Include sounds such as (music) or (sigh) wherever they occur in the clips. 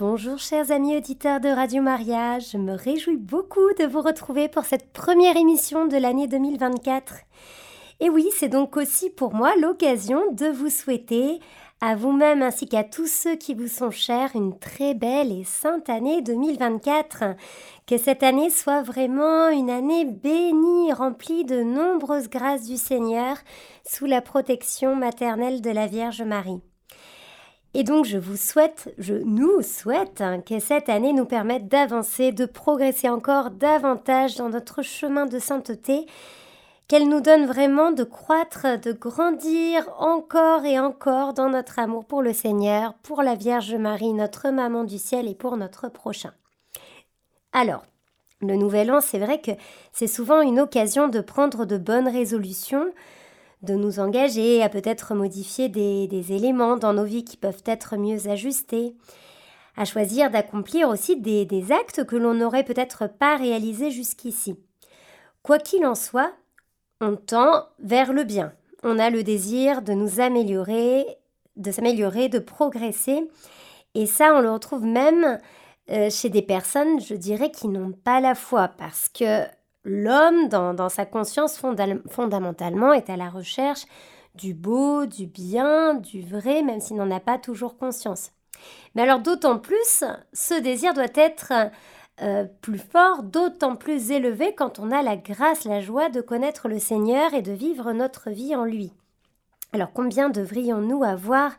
Bonjour chers amis auditeurs de Radio Maria, je me réjouis beaucoup de vous retrouver pour cette première émission de l'année 2024. Et oui, c'est donc aussi pour moi l'occasion de vous souhaiter à vous-même ainsi qu'à tous ceux qui vous sont chers une très belle et sainte année 2024. Que cette année soit vraiment une année bénie, remplie de nombreuses grâces du Seigneur, sous la protection maternelle de la Vierge Marie. Et donc je vous souhaite, je nous souhaite hein, que cette année nous permette d'avancer, de progresser encore davantage dans notre chemin de sainteté, qu'elle nous donne vraiment de croître, de grandir encore et encore dans notre amour pour le Seigneur, pour la Vierge Marie, notre maman du ciel et pour notre prochain. Alors, le nouvel an, c'est vrai que c'est souvent une occasion de prendre de bonnes résolutions, de nous engager à peut-être modifier des, éléments dans nos vies qui peuvent être mieux ajustés, à choisir d'accomplir aussi des, des actes que l'on n'aurait peut-être pas réalisés jusqu'ici. Quoi qu'il en soit, on tend vers le bien. On a le désir de nous améliorer, de s'améliorer, de progresser. Et ça, on le retrouve même euh, chez des personnes, je dirais, qui n'ont pas la foi, parce que L'homme, dans, sa conscience fondamentalement, est à la recherche du beau, du bien, du vrai, même s'il n'en a pas toujours conscience. Mais alors d'autant plus, ce désir doit être euh, plus fort, d'autant plus élevé quand on a la grâce, la joie de connaître le Seigneur et de vivre notre vie en lui. Alors combien devrions-nous avoir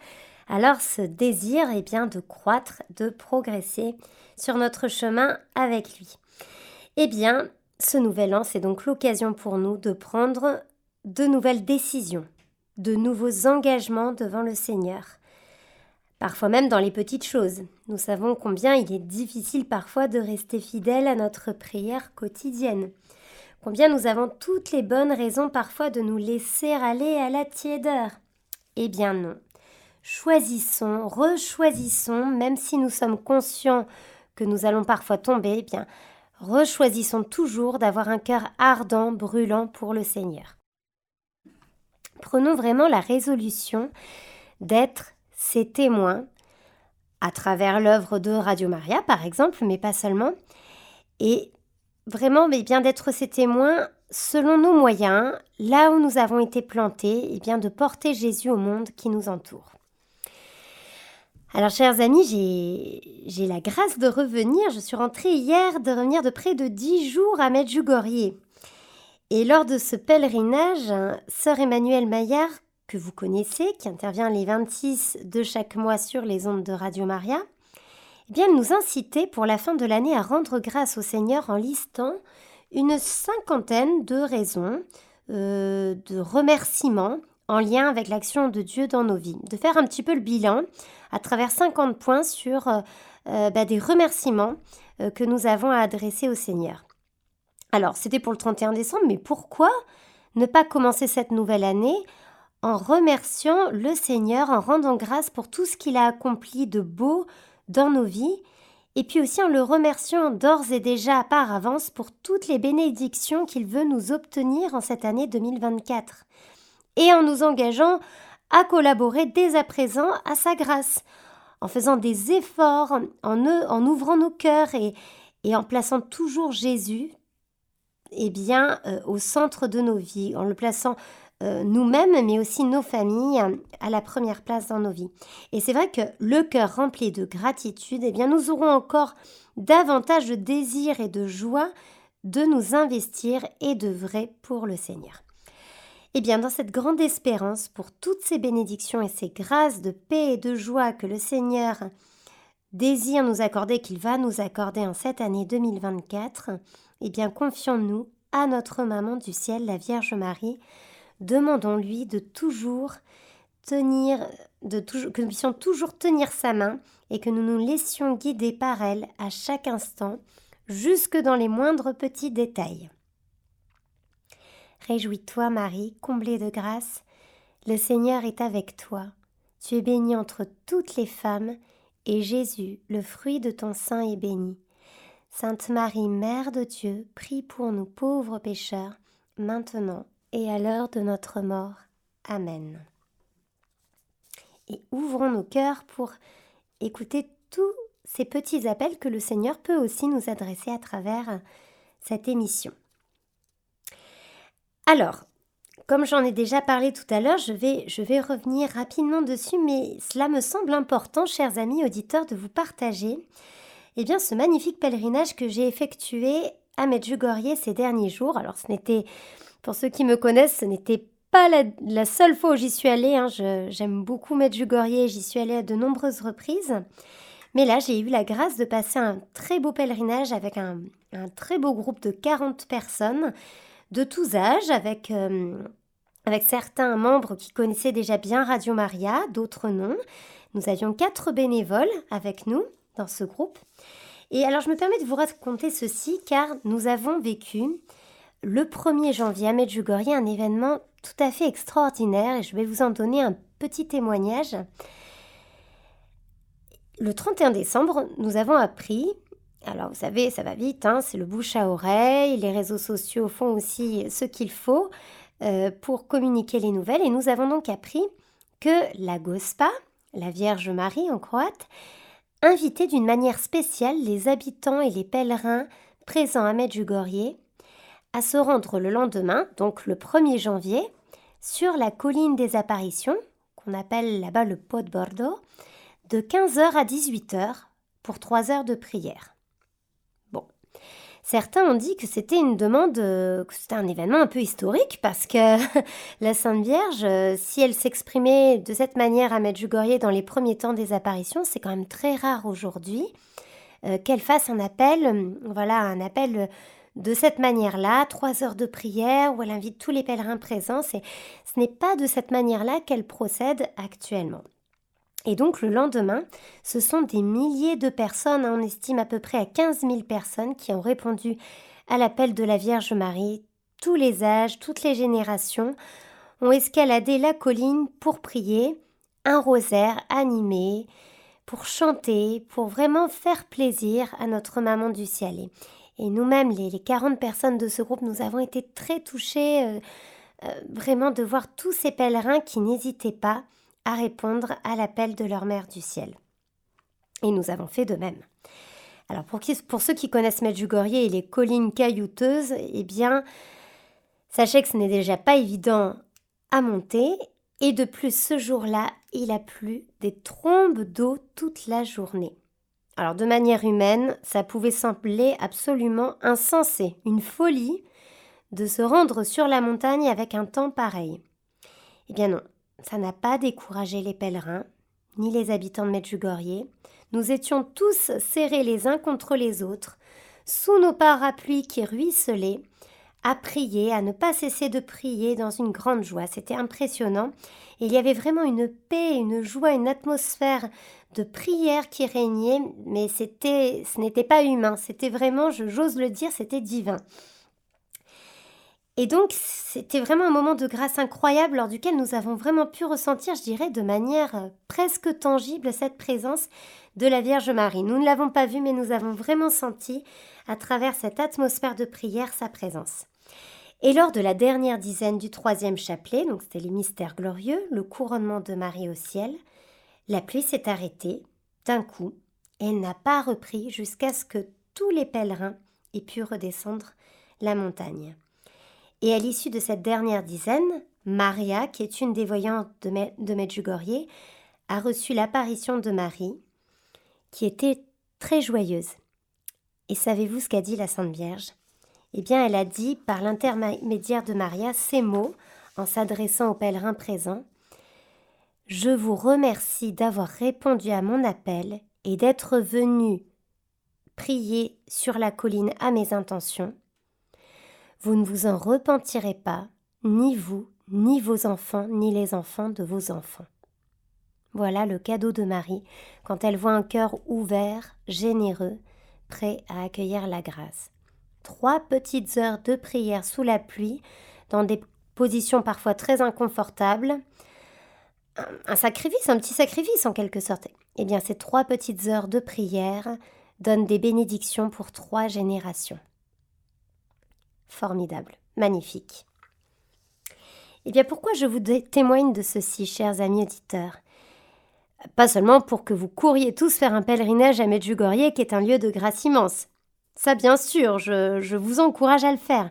alors ce désir eh bien, de croître, de progresser sur notre chemin avec lui? Eh bien, ce nouvel an, c'est donc l'occasion pour nous de prendre de nouvelles décisions, de nouveaux engagements devant le Seigneur. Parfois même dans les petites choses. Nous savons combien il est difficile parfois de rester fidèle à notre prière quotidienne. Combien nous avons toutes les bonnes raisons parfois de nous laisser aller à la tiédeur. Eh bien non. Choisissons, rechoisissons, même si nous sommes conscients que nous allons parfois tomber, eh bien rechoisissons toujours d'avoir un cœur ardent, brûlant pour le Seigneur. Prenons vraiment la résolution d'être ses témoins à travers l'œuvre de Radio Maria, par exemple, mais pas seulement, et vraiment mais bien d'être ses témoins selon nos moyens, là où nous avons été plantés, et bien de porter Jésus au monde qui nous entoure. Alors, chers amis, j'ai la grâce de revenir. Je suis rentrée hier, de revenir de près de dix jours à Medjugorje. Et lors de ce pèlerinage, sœur Emmanuelle Maillard, que vous connaissez, qui intervient les 26 de chaque mois sur les ondes de Radio Maria, eh bien, nous incitait pour la fin de l'année à rendre grâce au Seigneur en listant une cinquantaine de raisons, euh, de remerciements en lien avec l'action de Dieu dans nos vies, de faire un petit peu le bilan à travers 50 points sur euh, euh, bah, des remerciements euh, que nous avons à adresser au Seigneur. Alors, c'était pour le 31 décembre, mais pourquoi ne pas commencer cette nouvelle année en remerciant le Seigneur, en rendant grâce pour tout ce qu'il a accompli de beau dans nos vies, et puis aussi en le remerciant d'ores et déjà par avance pour toutes les bénédictions qu'il veut nous obtenir en cette année 2024 et en nous engageant à collaborer dès à présent à sa grâce, en faisant des efforts, en, ouvrant nos cœurs et, en plaçant toujours Jésus eh bien, euh, au centre de nos vies, en le plaçant euh, nous-mêmes, mais aussi nos familles, à la première place dans nos vies. Et c'est vrai que le cœur rempli de gratitude, eh bien, nous aurons encore davantage de désir et de joie de nous investir et vrai pour le Seigneur. Eh bien, dans cette grande espérance pour toutes ces bénédictions et ces grâces de paix et de joie que le Seigneur désire nous accorder, qu'il va nous accorder en cette année 2024, eh bien, confions-nous à notre maman du ciel, la Vierge Marie. Demandons-lui de toujours tenir, que nous puissions toujours tenir sa main et que nous nous laissions guider par elle à chaque instant, jusque dans les moindres petits détails. Réjouis-toi, Marie, comblée de grâce, le Seigneur est avec toi. Tu es bénie entre toutes les femmes, et Jésus, le fruit de ton sein, est béni. Sainte Marie, Mère de Dieu, prie pour nous pauvres pécheurs, maintenant et à l'heure de notre mort. Amen. Et ouvrons nos cœurs pour écouter tout ces petits appels que le Seigneur peut aussi nous adresser à travers cette émission. Alors, comme j'en ai déjà parlé tout à l'heure, je vais, revenir rapidement dessus, mais cela me semble important, chers amis auditeurs, de vous partager eh bien, ce magnifique pèlerinage que j'ai effectué à Medjugorje ces derniers jours. Alors, ce n'était, pour ceux qui me connaissent, ce n'était pas la, seule fois où j'y suis allée. Hein. j'aime beaucoup Medjugorje, j'y suis allée à de nombreuses reprises. Mais là, j'ai eu la grâce de passer un très beau pèlerinage avec un, très beau groupe de 40 personnes de tous âges, avec, euh, avec certains membres qui connaissaient déjà bien Radio Maria, d'autres non. Nous avions quatre bénévoles avec nous dans ce groupe. Et alors, je me permets de vous raconter ceci car nous avons vécu le 1er janvier à Medjugorje un événement tout à fait extraordinaire et je vais vous en donner un petit témoignage. Le 31 décembre, nous avons appris, alors vous savez, ça va vite, hein, c'est le bouche à oreille, les réseaux sociaux font aussi ce qu'il faut euh, pour communiquer les nouvelles et nous avons donc appris que la Gospa, la Vierge Marie en croate, invitait d'une manière spéciale les habitants et les pèlerins présents à Medjugorje à se rendre le lendemain, donc le 1er janvier, sur la colline des apparitions, qu'on appelle là-bas le Pot Bordeaux, de 15h à 18h pour 3 heures de prière. Certains ont dit que c'était une demande, euh, que c'était un événement un peu historique parce que (laughs) la Sainte Vierge, euh, si elle s'exprimait de cette manière à Medjugorje dans les premiers temps des apparitions, c'est quand même très rare aujourd'hui euh, qu'elle fasse un appel, voilà, un appel de cette manière-là, trois heures de prière où elle invite tous les pèlerins présents. ce n'est pas de cette manière-là qu'elle procède actuellement. Et donc le lendemain, ce sont des milliers de personnes, hein, on estime à peu près à 15 000 personnes qui ont répondu à l'appel de la Vierge Marie. Tous les âges, toutes les générations ont escaladé la colline pour prier, un rosaire animé, pour chanter, pour vraiment faire plaisir à notre maman du ciel. Et nous-mêmes, les, 40 personnes de ce groupe, nous avons été très touchés euh, euh, vraiment de voir tous ces pèlerins qui n'hésitaient pas à répondre à l'appel de leur mère du ciel. Et nous avons fait de même. Alors pour, ceux qui connaissent Medjugorje et les collines caillouteuses, eh bien, sachez que ce n'est déjà pas évident à monter. Et de plus, ce jour-là, il a plu des trombes d'eau toute la journée. Alors de manière humaine, ça pouvait sembler absolument insensé, une folie, de se rendre sur la montagne avec un temps pareil. Eh bien non, ça n'a pas découragé les pèlerins, ni les habitants de Medjugorje. Nous étions tous serrés les uns contre les autres, sous nos parapluies qui ruisselaient, à prier, à ne pas cesser de prier dans une grande joie. C'était impressionnant. Il y avait vraiment une paix, une joie, une atmosphère de prière qui régnait, mais c'était, ce n'était pas humain, c'était vraiment, j'ose le dire, c'était divin. Et donc, c'était vraiment un moment de grâce incroyable lors duquel nous avons vraiment pu ressentir, je dirais, de manière euh, presque tangible cette présence de la Vierge Marie. Nous ne l'avons pas vue, mais nous avons vraiment senti, à travers cette atmosphère de prière, sa présence. Et lors de la dernière dizaine du troisième chapelet, donc c'était les mystères glorieux, le couronnement de Marie au ciel, la pluie s'est arrêtée d'un coup et n'a pas repris jusqu'à ce que tous les pèlerins aient pu redescendre la montagne. Et à l'issue de cette dernière dizaine, Maria, qui est une des voyantes de, Medjugorje, a reçu l'apparition de Marie, qui était très joyeuse. Et savez-vous ce qu'a dit la Sainte Vierge? Eh bien, elle a dit, par l'intermédiaire de Maria, ces mots en s'adressant aux pèlerins présents. Je vous remercie d'avoir répondu à mon appel et d'être venu prier sur la colline à mes intentions. Vous ne vous en repentirez pas, ni vous, ni vos enfants, ni les enfants de vos enfants. Voilà le cadeau de Marie quand elle voit un cœur ouvert, généreux, prêt à accueillir la grâce trois petites heures de prière sous la pluie, dans des positions parfois très inconfortables. Un, sacrifice, un petit sacrifice en quelque sorte. Eh bien, ces trois petites heures de prière donnent des bénédictions pour trois générations. Formidable, magnifique. Eh bien, pourquoi je vous témoigne de ceci, chers amis auditeurs? Pas seulement pour que vous couriez tous faire un pèlerinage à Medjugorje, qui est un lieu de grâce immense. Ça, bien sûr, je, vous encourage à le faire.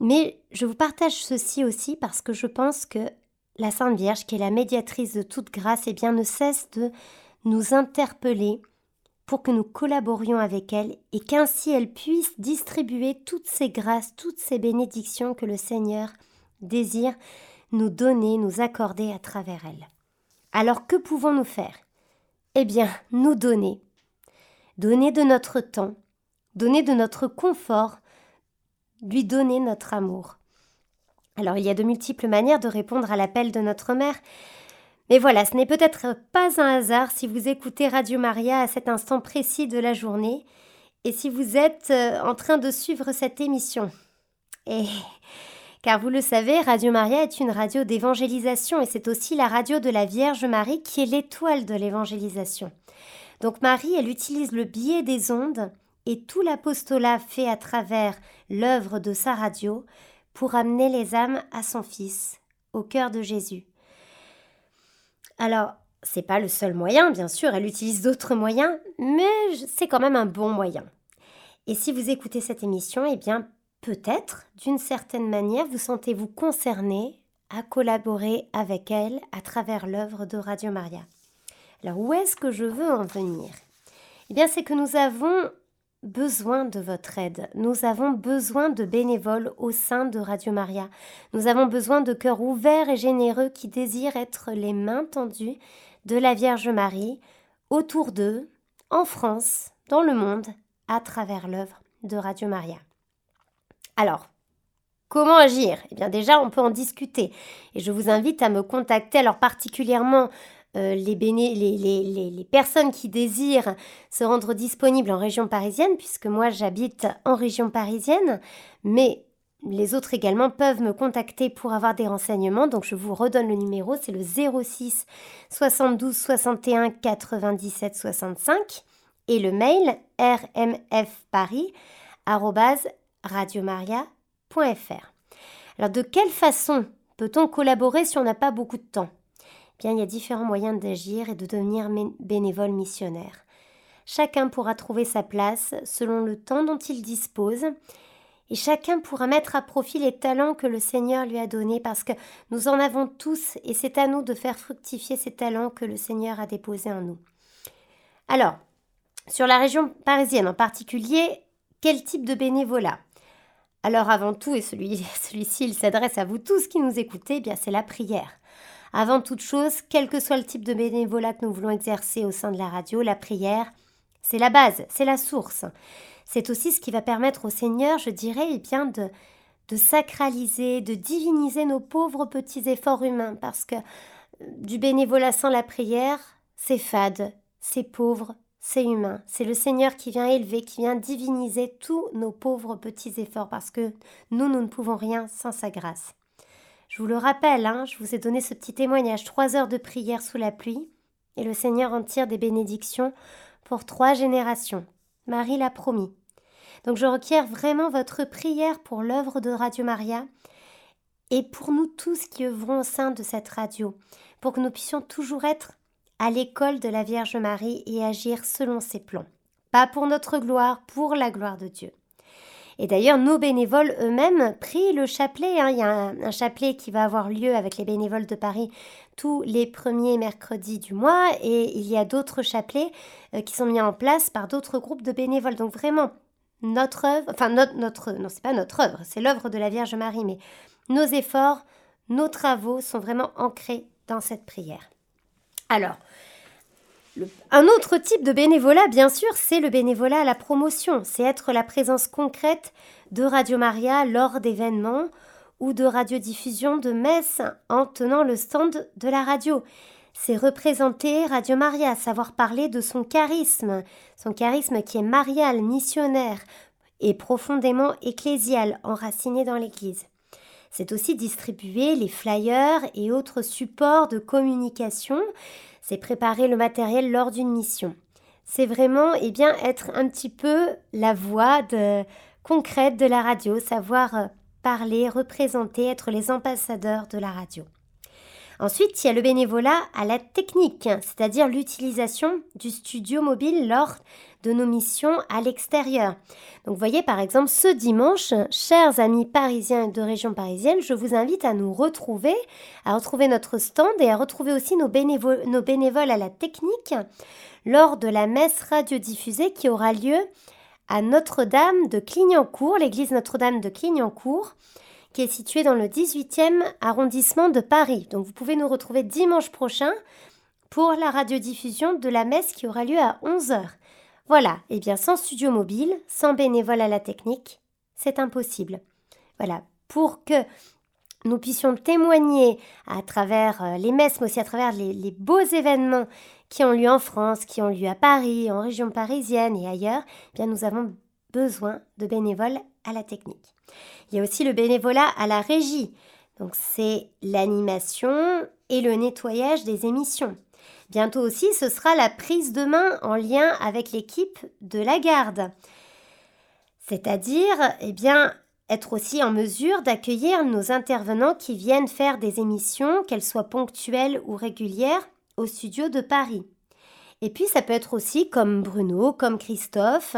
Mais je vous partage ceci aussi parce que je pense que la Sainte Vierge, qui est la médiatrice de toute grâce, eh bien, ne cesse de nous interpeller pour que nous collaborions avec elle et qu'ainsi elle puisse distribuer toutes ces grâces, toutes ces bénédictions que le Seigneur désire nous donner, nous accorder à travers elle. Alors que pouvons-nous faire? Eh bien, nous donner. Donner de notre temps, donner de notre confort, lui donner notre amour. Alors il y a de multiples manières de répondre à l'appel de notre mère, mais voilà, ce n'est peut-être pas un hasard si vous écoutez Radio Maria à cet instant précis de la journée et si vous êtes euh, en train de suivre cette émission. (laughs) Car vous le savez, Radio Maria est une radio d'évangélisation et c'est aussi la radio de la Vierge Marie qui est l'étoile de l'évangélisation. Donc Marie, elle utilise le biais des ondes et tout l'apostolat fait à travers l'œuvre de sa radio pour amener les âmes à son Fils, au cœur de Jésus. Alors, c'est pas le seul moyen, bien sûr, elle utilise d'autres moyens, mais c'est quand même un bon moyen. Et si vous écoutez cette émission, eh bien, peut-être, d'une certaine manière, vous sentez-vous concerné à collaborer avec elle à travers l'œuvre de Radio Maria. Alors, où est-ce que je veux en venir? Eh bien, c'est que nous avons besoin de votre aide. Nous avons besoin de bénévoles au sein de Radio Maria. Nous avons besoin de cœurs ouverts et généreux qui désirent être les mains tendues de la Vierge Marie autour d'eux, en France, dans le monde, à travers l'œuvre de Radio Maria. Alors, comment agir? Eh bien déjà, on peut en discuter. Et je vous invite à me contacter, alors particulièrement euh, les, les, personnes qui désirent se rendre disponibles en région parisienne, puisque moi j'habite en région parisienne, mais les autres également peuvent me contacter pour avoir des renseignements. Donc je vous redonne le numéro, c'est le 06 72 61 97 65 et le mail rmfparis@radiomaria.fr. Alors de quelle façon peut-on collaborer si on n'a pas beaucoup de temps? Il y a différents moyens d'agir et de devenir bénévole missionnaire. Chacun pourra trouver sa place selon le temps dont il dispose et chacun pourra mettre à profit les talents que le Seigneur lui a donnés parce que nous en avons tous et c'est à nous de faire fructifier ces talents que le Seigneur a déposés en nous. Alors, sur la région parisienne en particulier, quel type de bénévolat? Alors avant tout, et (laughs) celui-ci celui il s'adresse à vous tous qui nous écoutez, eh bien c'est la prière. Avant toute chose, quel que soit le type de bénévolat que nous voulons exercer au sein de la radio, la prière, c'est la base, c'est la source. C'est aussi ce qui va permettre au Seigneur, je dirais, eh bien de, de sacraliser, de diviniser nos pauvres petits efforts humains, parce que euh, du bénévolat sans la prière, c'est fade, c'est pauvre, c'est humain. C'est le Seigneur qui vient élever, qui vient diviniser tous nos pauvres petits efforts, parce que nous, nous ne pouvons rien sans sa grâce. Je vous le rappelle, hein, je vous ai donné ce petit témoignage, trois heures de prière sous la pluie, et le Seigneur en tire des bénédictions pour trois générations. Marie l'a promis. Donc je requiers vraiment votre prière pour l'œuvre de Radio Maria et pour nous tous qui œuvrons au sein de cette radio, pour que nous puissions toujours être à l'école de la Vierge Marie et agir selon ses plans. Pas pour notre gloire, pour la gloire de Dieu. Et d'ailleurs, nos bénévoles eux-mêmes prient le chapelet. Hein. Il y a un, chapelet qui va avoir lieu avec les bénévoles de Paris tous les premiers mercredis du mois. Et il y a d'autres chapelets euh, qui sont mis en place par d'autres groupes de bénévoles. Donc vraiment, notre œuvre, enfin notre, notre non, c'est pas notre œuvre, c'est l'œuvre de la Vierge Marie, mais nos efforts, nos travaux sont vraiment ancrés dans cette prière. Alors, un autre type de bénévolat, bien sûr, c'est le bénévolat à la promotion. C'est être la présence concrète de Radio Maria lors d'événements ou de radiodiffusion de messes en tenant le stand de la radio. C'est représenter Radio Maria, savoir parler de son charisme, son charisme qui est marial, missionnaire et profondément ecclésial, enraciné dans l'Église. C'est aussi distribuer les flyers et autres supports de communication c'est préparer le matériel lors d'une mission. C'est vraiment eh bien, être un petit peu la voix concrète de la radio, savoir euh, parler, représenter, être les ambassadeurs de la radio. Ensuite, il y a le bénévolat à la technique, c'est-à-dire l'utilisation du studio mobile lors de nos missions à l'extérieur. Donc, voyez, par exemple, ce dimanche, chers amis parisiens de région parisienne, je vous invite à nous retrouver, à retrouver notre stand et à retrouver aussi nos, nos bénévoles à la technique lors de la messe radiodiffusée qui aura lieu à Notre-Dame de Clignancourt, l'église Notre-Dame de Clignancourt, qui est située dans le 18e arrondissement de Paris. Donc vous pouvez nous retrouver dimanche prochain pour la radiodiffusion de la messe qui aura lieu à 11h. Voilà, et eh bien sans studio mobile, sans bénévole à la technique, c'est impossible. Voilà, pour que nous puissions témoigner à travers euh, les messes, mais aussi à travers les, beaux événements qui ont lieu en France, qui ont lieu à Paris, en région parisienne et ailleurs, eh bien nous avons besoin de bénévoles à la technique. Il y a aussi le bénévolat à la régie. Donc c'est l'animation et le nettoyage des émissions. Bientôt aussi, ce sera la prise de main en lien avec l'équipe de la garde. C'est-à-dire, eh bien, être aussi en mesure d'accueillir nos intervenants qui viennent faire des émissions, qu'elles soient ponctuelles ou régulières, au studio de Paris. Et puis ça peut être aussi comme Bruno, comme Christophe,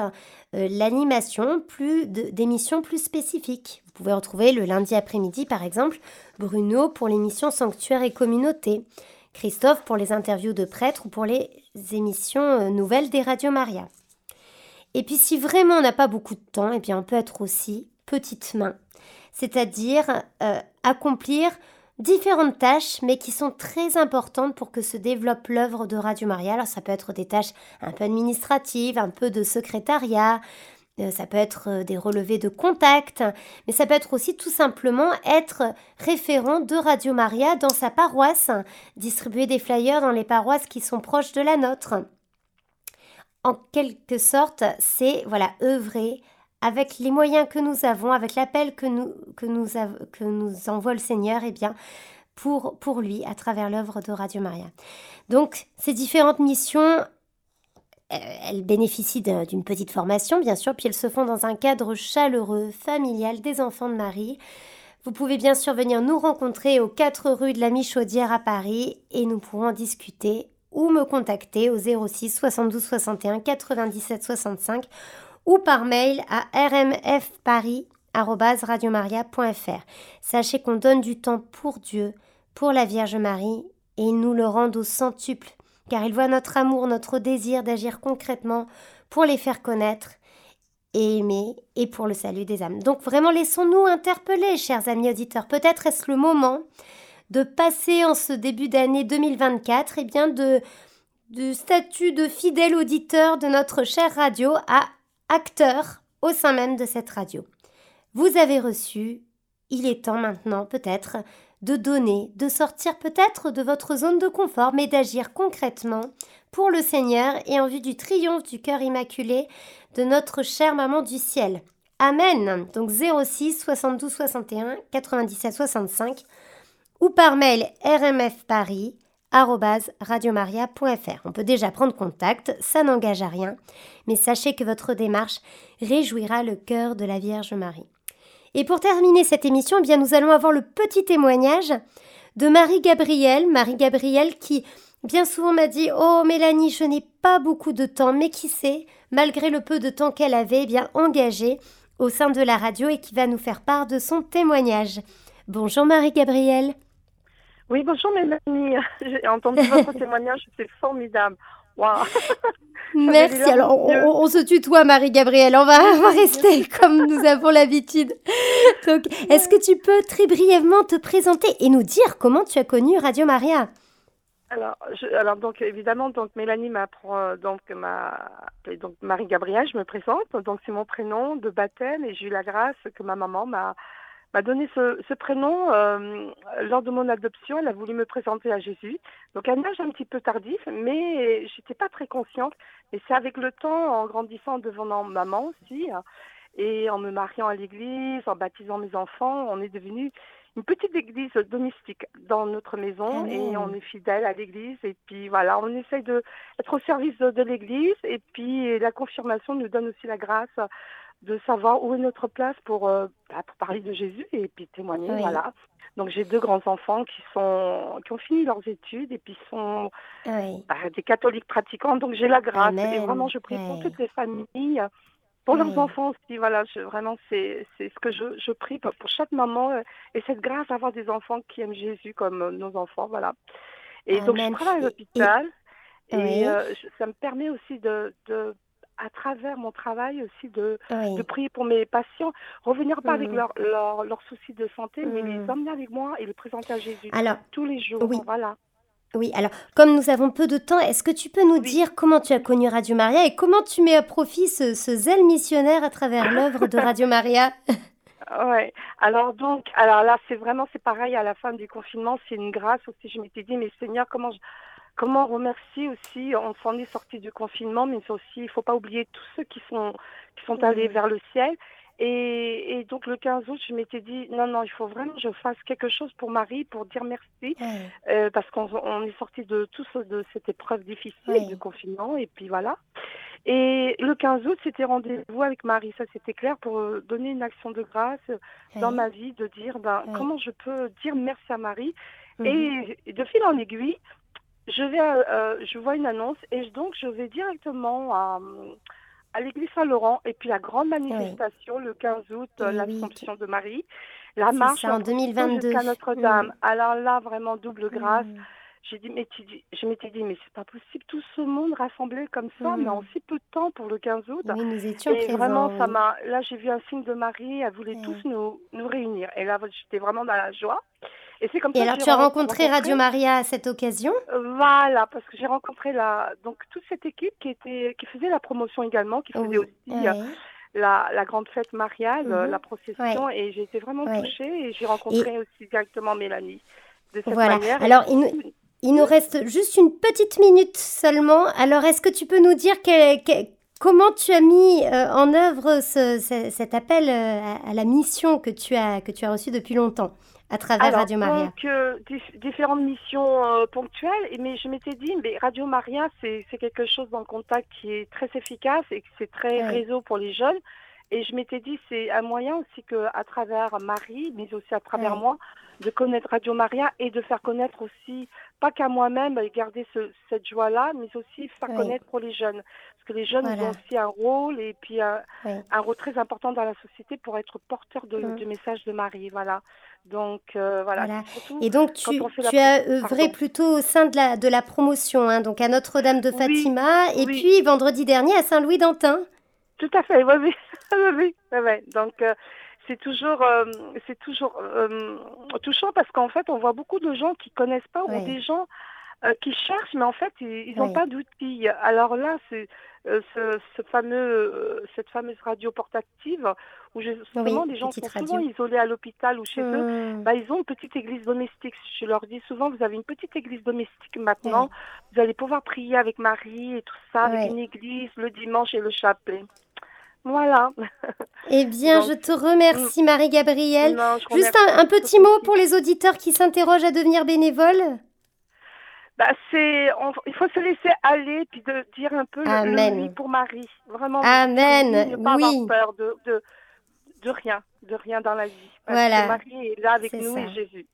euh, l'animation d'émissions plus spécifiques. Vous pouvez retrouver le lundi après-midi par exemple Bruno pour l'émission Sanctuaire et Communauté, Christophe pour les interviews de prêtres ou pour les émissions euh, nouvelles des Radio Maria. Et puis si vraiment on n'a pas beaucoup de temps, eh bien on peut être aussi petites mains, c'est-à-dire euh, accomplir différentes tâches, mais qui sont très importantes pour que se développe l'œuvre de Radio Maria. Alors ça peut être des tâches un peu administratives, un peu de secrétariat, euh, ça peut être euh, des relevés de contact, mais ça peut être aussi tout simplement être référent de Radio Maria dans sa paroisse, distribuer des flyers dans les paroisses qui sont proches de la nôtre. En quelque sorte, c'est voilà œuvrer avec les moyens que nous avons, avec l'appel que nous, que, nous que nous envoie le Seigneur, eh bien, pour, pour lui, à travers l'œuvre de Radio Maria. Donc, ces différentes missions, elles bénéficient d'une petite formation, bien sûr, puis elles se font dans un cadre chaleureux, familial, des enfants de Marie. Vous pouvez bien sûr venir nous rencontrer aux 4 rue de la Michaudière à Paris et nous pourrons discuter ou me contacter au 06 72 61 97 65 ou par mail à rmfparis.radiomaria.fr. Sachez qu'on donne du temps pour Dieu, pour la Vierge Marie, et il nous le rend au centuple, car il voit notre amour, notre désir d'agir concrètement pour les faire connaître et aimer, et pour le salut des âmes. Donc vraiment, laissons-nous interpeller, chers amis auditeurs. Peut-être est-ce le moment de passer en ce début d'année 2024, et eh bien de du statut de fidèle auditeur de notre chère radio à acteur au sein même de cette radio. Vous avez reçu, il est temps maintenant peut-être de donner, de sortir peut-être de votre zone de confort, mais d'agir concrètement pour le Seigneur et en vue du triomphe du cœur immaculé de notre chère maman du ciel. Amen. Donc 06 72 61 97 65 ou par mail RMF Paris radiomaria.fr. On peut déjà prendre contact, ça n'engage à rien, mais sachez que votre démarche réjouira le cœur de la Vierge Marie. Et pour terminer cette émission, eh bien nous allons avoir le petit témoignage de Marie-Gabrielle, Marie-Gabrielle qui bien souvent m'a dit "Oh Mélanie, je n'ai pas beaucoup de temps, mais qui sait, malgré le peu de temps qu'elle avait eh bien engagé au sein de la radio et qui va nous faire part de son témoignage." Bonjour Marie-Gabrielle. Oui, bonjour Mélanie. (laughs) J'ai entendu (laughs) votre témoignage, c'est formidable. Wow. (laughs) Merci. Alors, on, se tutoie, Marie-Gabrielle. On va, rester comme nous avons l'habitude. Donc, est-ce que tu peux très brièvement te présenter et nous dire comment tu as connu Radio Maria? Alors, alors donc évidemment, donc Mélanie m'apprend donc ma donc Marie-Gabrielle, je me présente. Donc c'est mon prénom de baptême et j'ai eu la grâce que ma maman m'a m'a donné ce, prénom euh, lors de mon adoption. Elle a voulu me présenter à Jésus. Donc à un âge un petit peu tardif, mais j'étais pas très consciente. Et c'est avec le temps, en grandissant devant maman aussi, et en me mariant à l'église, en baptisant mes enfants, on est devenu une petite église domestique dans notre maison et on est fidèle à l'église. Et puis voilà, on essaye d'être au service de, l'église. Et puis la confirmation nous donne aussi la grâce de savoir où est notre place pour, euh, bah, pour parler de Jésus et puis témoigner. Voilà. Donc j'ai deux grands enfants qui sont qui ont fini leurs études et puis sont bah, des catholiques pratiquants. Donc j'ai la grâce et vraiment je prie pour toutes les familles pour leurs enfants aussi, voilà, je, vraiment, c'est ce que je, je prie pour, chaque maman euh, et cette grâce d'avoir des enfants qui aiment Jésus comme euh, nos enfants, voilà. Et donc, je travaille à l'hôpital et, euh, ça me permet aussi de, de, à travers mon travail aussi, de, de prier pour mes patients, revenir pas avec leurs leur, leur soucis de santé, mais les mmh. emmener avec moi et les présenter à Jésus Alors, tous les jours, voilà. Oui, alors comme nous avons peu de temps, est-ce que tu peux nous dire comment tu as connu Radio Maria et comment tu mets à profit ce, zèle missionnaire à travers (laughs) l'œuvre de Radio Maria? Ouais. Alors donc, alors là, c'est vraiment c'est pareil à la fin du confinement, c'est une grâce aussi. Je m'étais dit, mais Seigneur, comment je, comment remercier aussi On s'en est sorti du confinement, mais aussi, il faut pas oublier tous ceux qui sont qui sont allés vers le ciel. Et, et, donc le 15 août, je m'étais dit non non, il faut vraiment que je fasse quelque chose pour Marie pour dire merci euh, parce qu'on on est sorti de tout ce, de cette épreuve difficile du confinement et puis voilà. Et le 15 août, c'était rendez-vous avec Marie, ça c'était clair pour euh, donner une action de grâce dans ma vie, de dire ben comment je peux dire merci à Marie. Mhm. Et de fil en aiguille, je vais, euh, je vois une annonce et donc je vais directement à à l'église Saint-Laurent et puis la grande manifestation le 15 août, l'Assomption de Marie, la marche en 2022 jusqu'à Notre-Dame. Alors là, vraiment double grâce. J'ai dit, mais je m'étais dit, mais c'est pas possible, tout ce monde rassemblé comme ça, mais en si peu de temps pour le 15 août. Oui, nous étions et vraiment, ça m'a. Là, j'ai vu un signe de Marie, elle voulait tous nous, nous réunir. Et là, j'étais vraiment dans la joie. Et c'est comme et alors, tu as rencontré, Radio Maria à cette occasion? Voilà, parce que j'ai rencontré la, donc toute cette équipe qui était, qui faisait la promotion également, qui faisait aussi euh, la, la, grande fête mariale, mhm. la procession, et j'ai été vraiment touchée et j'ai rencontré aussi directement Mélanie. De cette voilà. Manière. Alors, il nous, il nous reste juste une petite minute seulement. Alors, est-ce que tu peux nous dire comment tu as mis euh, en œuvre ce, cet appel euh, à, à la mission que tu as, que tu as reçu depuis longtemps? À travers Radio Maria donc, euh, différentes missions euh, ponctuelles, mais je m'étais dit, mais Radio Maria, c'est quelque chose dans le contact qui est très efficace et c'est très réseau pour les jeunes. Et je m'étais dit, c'est un moyen aussi que à travers Marie, mais aussi à travers moi, de connaître Radio Maria et de faire connaître aussi, pas qu'à moi-même, garder ce, cette joie-là, mais aussi faire connaître pour les jeunes. Parce que les jeunes ont aussi un rôle et puis un, un, rôle très important dans la société pour être porteurs de, mmh. du message de Marie. Voilà. Donc euh, voilà. Et donc tu, tu as œuvré plutôt au sein de la, de la promotion, hein, donc à Notre-Dame de Fatima, et puis vendredi dernier à Saint-Louis d'Antin. Tout à fait, oui, oui, oui, oui. Donc euh, c'est toujours, euh, c'est toujours touchant parce qu'en fait on voit beaucoup de gens qui connaissent pas ou des gens qui cherchent, mais en fait ils n'ont pas d'outils. Alors là c'est euh, ce, fameux, euh, cette fameuse radio portative où justement les gens sont souvent isolés à l'hôpital ou chez eux, mmh. bah, ils ont une petite église domestique. Je leur dis souvent, vous avez une petite église domestique maintenant, vous allez pouvoir prier avec Marie et tout ça, avec une église le dimanche et le chapelet. Voilà. (laughs) Eh bien, je te remercie, mmh. Marie-Gabrielle. Juste un, petit mot pour les auditeurs qui s'interrogent à devenir bénévoles bah, c'est, il faut se laisser aller puis de dire un peu le, oui pour Marie. Vraiment. Amen. Ne pas avoir peur de, de, de, rien, de rien dans la vie. Parce voilà. que Marie est là avec nous et Jésus.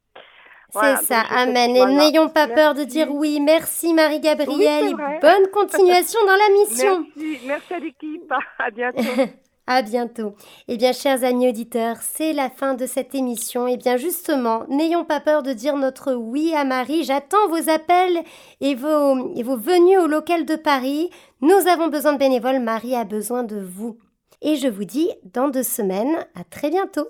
c'est ça, Amen. Et n'ayons pas peur de dire oui. Merci Marie-Gabrielle. bonne continuation dans la mission. (laughs) Merci, merci à l'équipe. À bientôt. (laughs) À bientôt. Eh bien, chers amis auditeurs, c'est la fin de cette émission. Eh bien, justement, n'ayons pas peur de dire notre oui à Marie. J'attends vos appels et vos, et vos venues au local de Paris. Nous avons besoin de bénévoles. Marie a besoin de vous. Et je vous dis dans deux semaines, à très bientôt.